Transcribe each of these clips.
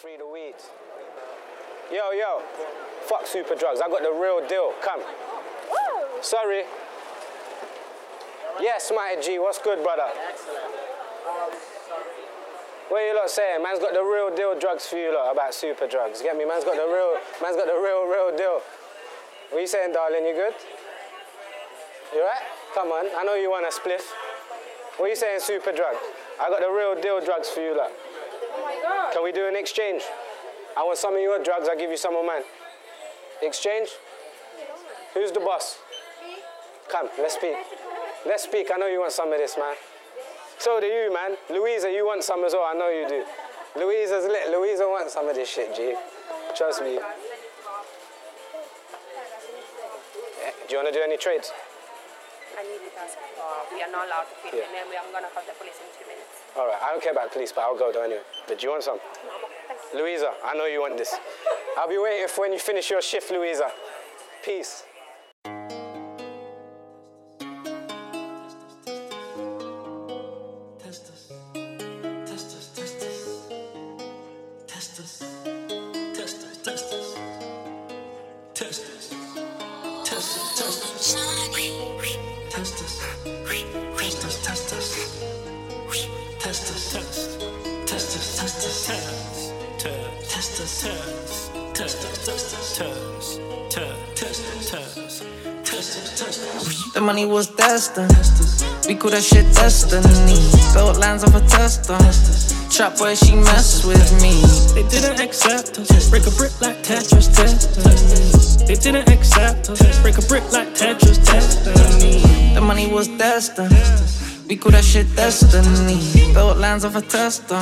Free the weed. Yo, yo. Fuck super drugs. I got the real deal. Come. Sorry. Yes, my G. What's good, brother? What are you lot saying? Man's got the real deal drugs for you lot about super drugs. Get me? Man's got the real, man's got the real, real deal. What are you saying, darling? You good? You right? Come on. I know you want a spliff. What are you saying, super drug? I got the real deal drugs for you lot. Oh my god. Can we do an exchange? I want some of your drugs, I'll give you some of mine. Exchange? Who's the boss? Come, let's speak. Let's speak. I know you want some of this, man. So do you, man. Louisa, you want some as well. I know you do. Louisa's lit. Louisa wants some of this shit, G. Trust me. Oh eh, do you want to do any trades? I need it as uh, we are not allowed to film Yeah. and then we are gonna call the police in two minutes. All right. I don't care about police, but I'll go though anyway. But do you want some? Louisa, I know you want this. I'll be waiting for when you finish your shift, Louisa. Peace. Test us. Test us, test us. Test us. Test us, test. Test test test. Test test. Test test. The money was destined. We call that shit destiny. Built lines off a tester. Trap boy, she mess with me. They didn't accept us. Break a brick like Tetris. They didn't accept us. Break a brick like Tetris test me. The money was destined. We call that shit destiny. Built lines off a tester.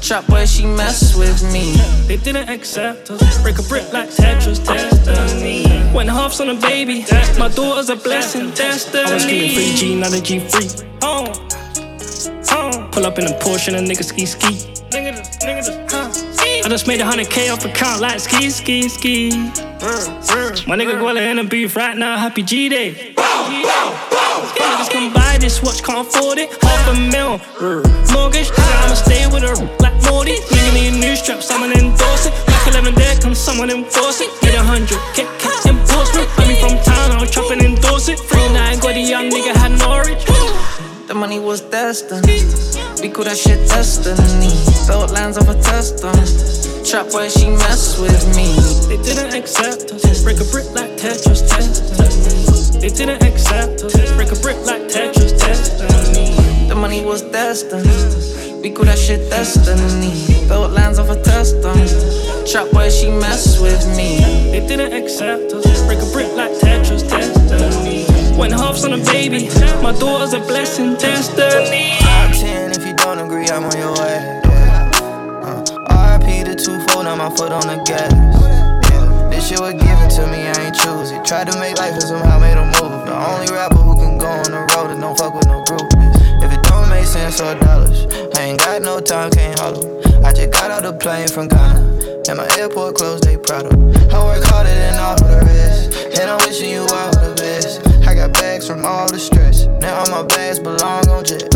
Trap boy, she mess with me. They didn't accept us. Break a brick like Tetris test me. Went halves on a baby. My daughter's a blessing. Destiny. I was screaming free G, not a G free. Oh. Oh. Pull up in a Porsche and a nigga ski ski. Nigga, nigga, huh. I just made a hundred K off a account like ski, ski, ski. Uh, My nigga Gwella in the beef right now, happy G Day. Niggas can buy this watch, can't afford it. Half a mil. Mortgage, I'ma stay with her like Morty. Nigga need new straps, someone endorse it. Mac 11 there, can someone enforce it? Get a hundred, Kit Kat enforcement. I mean from town, I was chopping endorse it. Free nine, got a young nigga had Norwich. The money was destined. We call that shit destiny. Built lines off a tester. Trap where she mess with me. They didn't accept us. Break a brick like Tetris test. They didn't accept us. Break a brick like Tetris test. The money was destined. We call that shit destiny. Built lines off a tester. Trap boy, she mess with me. They didn't accept us. Break a brick like Tetris destiny. Went halves on a baby. My daughter's a blessing. Destiny. Top 10 if you don't agree, I'm on your way. Yeah. Uh, RIP the two-fold, now my foot on the gas. This shit was given to me, I ain't choose it. Tried to make life and somehow made a move. The only rapper who can go on the road and don't fuck with no groupies. If it don't make sense or dollars, I ain't got no time, can't holler. I just got out the plane from Ghana. And my airport clothes, they proud of. I work harder than all the rest. And I'm wishing you all the best. I got bags from all the stress. Now all my bags belong on jets.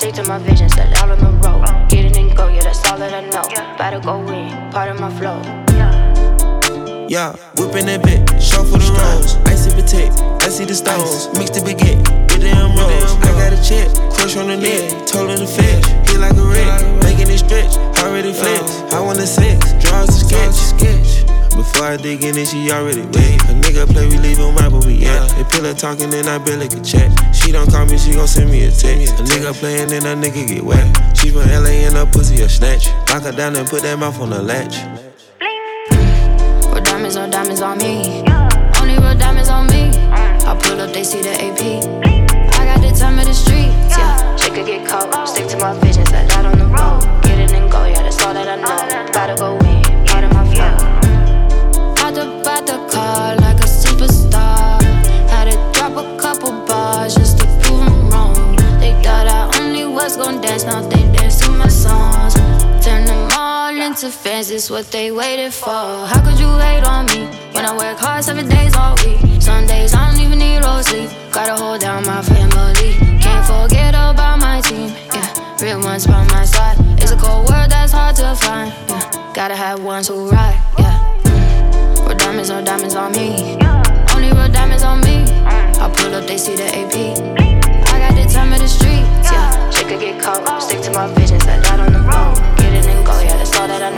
Stick to my vision, set out on the road. Get it and go, yeah, that's all that I know. About to go in, part of my flow. Yeah, whipping that bit, show for the rolls. Icy protect, I see the stones. Mix the baguette with the rolls. I got a check, crush on the neck, told her to fetch. Hit like a wreck, making it stretch. Already flex, I want the sex, draws the sketch. Before I dig in it, she already wet. A nigga play, we leave him right where we at. They pillow talking, then I barely could chat. She don't call me, she gon' send me a text. A nigga playing, then a nigga get wet. She from LA and her pussy a snatch. Lock her down and put that mouth on the latch. Real diamonds, diamonds diamonds on me. Only real diamonds on me. I pull up, they see the AP. I got the time of the streets, yeah. She could get caught, stick to my vision, all into fans, it's what they waited for. How could you hate on me when I work hard seven days all week? Some days I don't even need no sleep. Gotta hold down my family. Can't forget about my team. Yeah, real ones by my side. It's a cold world that's hard to find. Yeah, gotta have ones who ride. Yeah, mm. real diamonds, no diamonds on me. Only real diamonds on me. I pull up, they see the AP. I got the time of the streets. Yeah, she could get caught. Stick to my visions, set out on the road. All out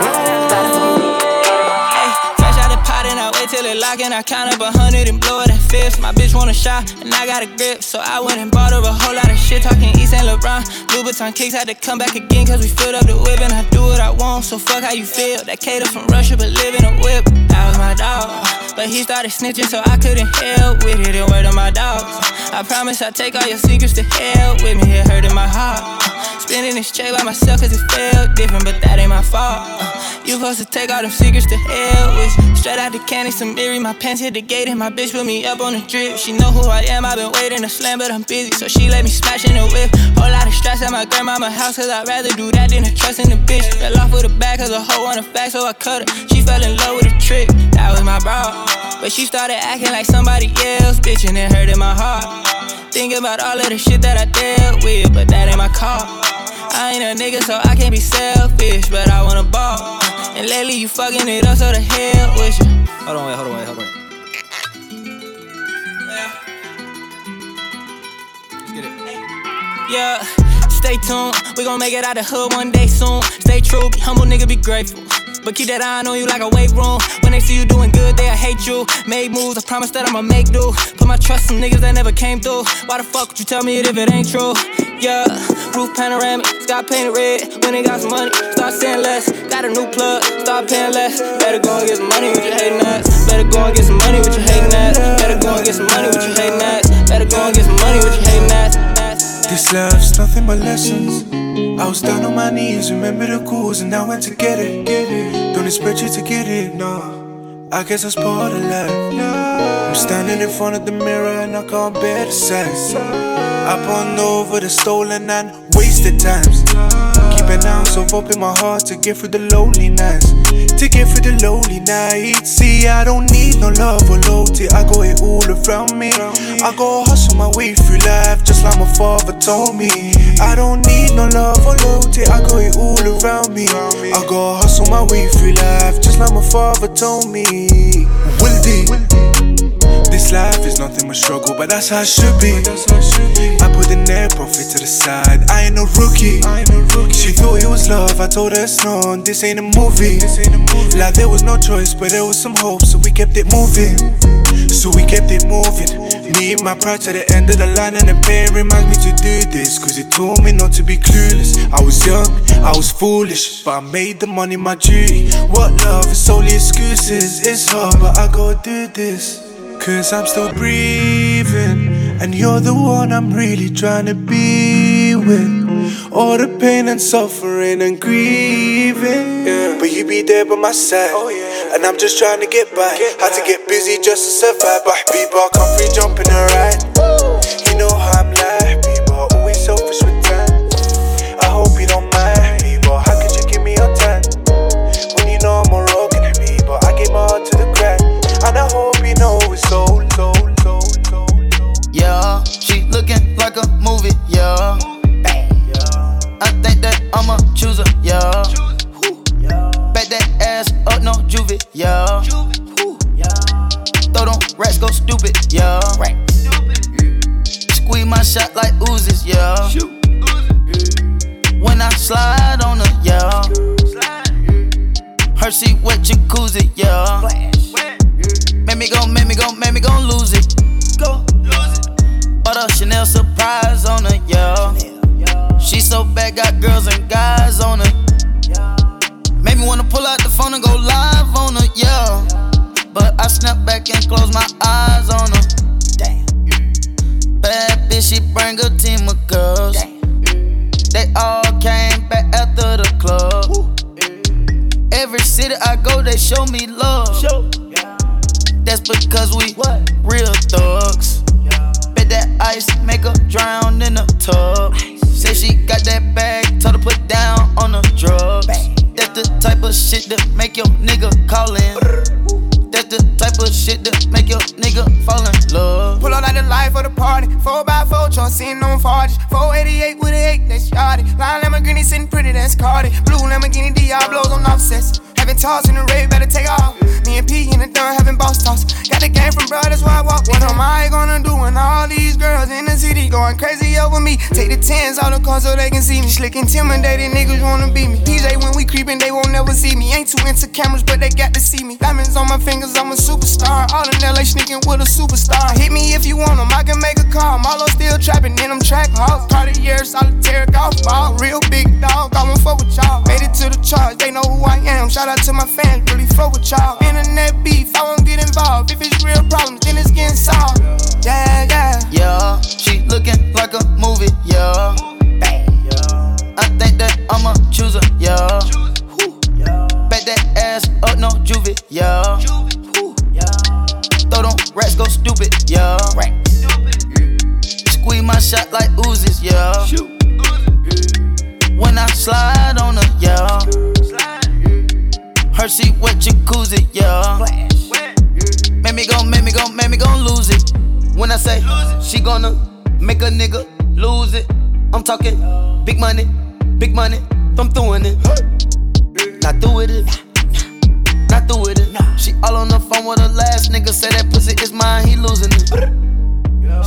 the pot and I wait till it lock and I count up a hundred and blow it at fifth. My bitch want a shot and I got a grip, so I went and bought her a whole lot of shit. Talking East and LeBron, Louboutin kicks had to come back again cause we filled up the whip and I do what I want. So fuck how you feel. That cater from Russia but live in a whip. That was my dog, but he started snitching so I couldn't help with it. And word of my dogs. I promise I take all your secrets to hell with me. It hurting my heart. Spinning this check by myself cause it felt different, but that ain't my fault. You supposed to take all them secrets to hell with. Straight out the candy, some eerie. My pants hit the gate and my bitch put me up on the drip. She know who I am, i been waiting to slam, but I'm busy. So she let me smash in the whip. Whole lot of stress at my grandmama house, cause I'd rather do that than trust in the bitch. Fell off with a bag, cause a hoe on the fact, so I cut her. She fell in love with a trick, that was my bro. But she started acting like somebody else, bitch, and it hurted my heart. Thinking about all of the shit that I dealt with, but that ain't my call. I ain't a nigga, so I can't be selfish, but I wanna ball. And lately you fucking it up, so the hell with you. Hold on, wait, hold on, wait, hold on. Let's get it. Yeah, stay tuned. We gon' make it out the hood one day soon. Stay true, be humble, nigga, be grateful. But keep that eye on you like a weight room. When they see you doing good, they'll hate you. Made moves, I promise that I'ma make do. Put my trust in niggas that never came through. Why the fuck would you tell me it if it ain't true? Yeah, roof panoramic, painted red. When they got some money, start saying less. Got a new plug, start paying less. Better go and get some money with your hating ass. Better go and get some money with your hating ass. Better go and get some money with your hating ass. Better go and get some money with your hating ass. This life's nothing but lessons. I was down on my knees, remember the goals, and I went to get it. Don't expect you to get it, no. I guess that's part of life. I'm standing in front of the mirror and I can't bear the sight. I ponder over the stolen and wasted times. Keep an ounce of hope in my heart to get through the lonely nights. To get through the lonely nights. See, I don't need no love or loyalty. I got it all around me. I go hustle my way through life just like my father told me. I don't need no love or loyalty. I got it all around me. I go hustle my way through life just like my father told me. Will This life is nothing but struggle, but that's how it should be. I put the net profit to the side. I ain't no rookie. She thought it was love. I told her it's not. This ain't a movie. Like there was no choice, but there was some hope, so we kept it moving. So we kept it moving. Me and my pride to the end of the line, and the pain reminds me to do this. Cause it taught me not to be clueless. I was young, I was foolish, but I made the money my duty. What love is only excuses. It's hard, but I gotta do this. Cause I'm still breathing, and you're the one I'm really trying to be with. All the pain and suffering and grieving, yeah. but you be there by my side. And I'm just trying to get by. Had to get busy just to survive. But people come free jumping around. You know how think that I'ma choose her, yeah. Back that ass up, no juvie, yeah. Throw them rats, go stupid, yeah. Squeeze my shot like oozes, yeah. When I slide on her, yeah. Her seat wet jacuzzi, yeah. Make me go, make me go, make me go lose it. So bad, got girls and guys on her. Made me wanna pull out the phone and go live on her, yeah. But I snap back and close my eyes on her. Damn. Bad bitch, she bring a team of girls. They all came back after the club. Every city I go, they show me love. That's because we real thugs. Bet that ice make her drown in the tub. Say she got that bag, told her put down on the drugs. That's the type of shit that make your nigga call in. That's the type of shit that make your nigga fall in love. Pull up like the life of the party. 4x4 truck sitting on Forgis. 488 with an 8, that's yardie. Line Lamborghini sitting pretty, that's Cardi. Blue Lamborghini Diablos on offsets. Having talks in the rave, better take off. Me and P in the third having boss talks. Got the game from bro, that's why I walk. What am I gonna do when all these girls in the city going crazy over me? Take the tens out the car so they can see me. Slick intimidated niggas wanna beat me. PJ when we creepin', they won't never see me. Ain't too into cameras, but they got to see me. Diamonds on my fingers, I'm a superstar. All in LA sneaking with a superstar. Hit me if you want them, I can make a call. Marlo still trapping in them track halls. Cartier, solitaire, golf ball. Real big dog, I won't fuck with y'all. Made it to the charge, they know who I am. Shout out to my fans, really fuck with y'all. Internet beef, I won't get involved. If it's real problems, then it's getting solved. Yeah, yeah. Yeah, she looking like a movie, yeah. I think that I'ma choose her, yeah. Back that ass up, no juvie, yeah. Throw them rats, go stupid, yeah. Squeeze my shot like oozes, yeah. When I slide Her seat wet jacuzzi, yeah. Make me go, make me go, make me go lose it. When I say she gonna make a nigga lose it, I'm talking big money, big money. I'm throwing it. Not through with it. Not through with it. She all on the phone with her last nigga. Say that pussy is mine, he losing it.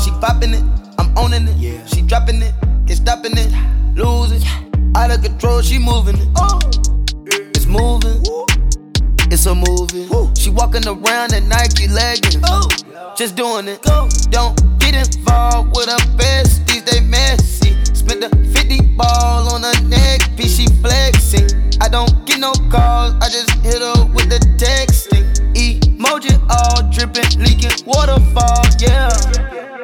She popping it, I'm owning it. She dropping it, it's stopping it, losing. Out of control, she moving it. It's moving it's a movie. Woo. She walking around in Nike leggings, Ooh. just doing it. Go. Don't get involved with her besties, they messy. Spent the 50 ball on her neck, piece she flexing. I don't get no calls, I just hit her with the texting. Emoji all dripping, leaking waterfall, yeah.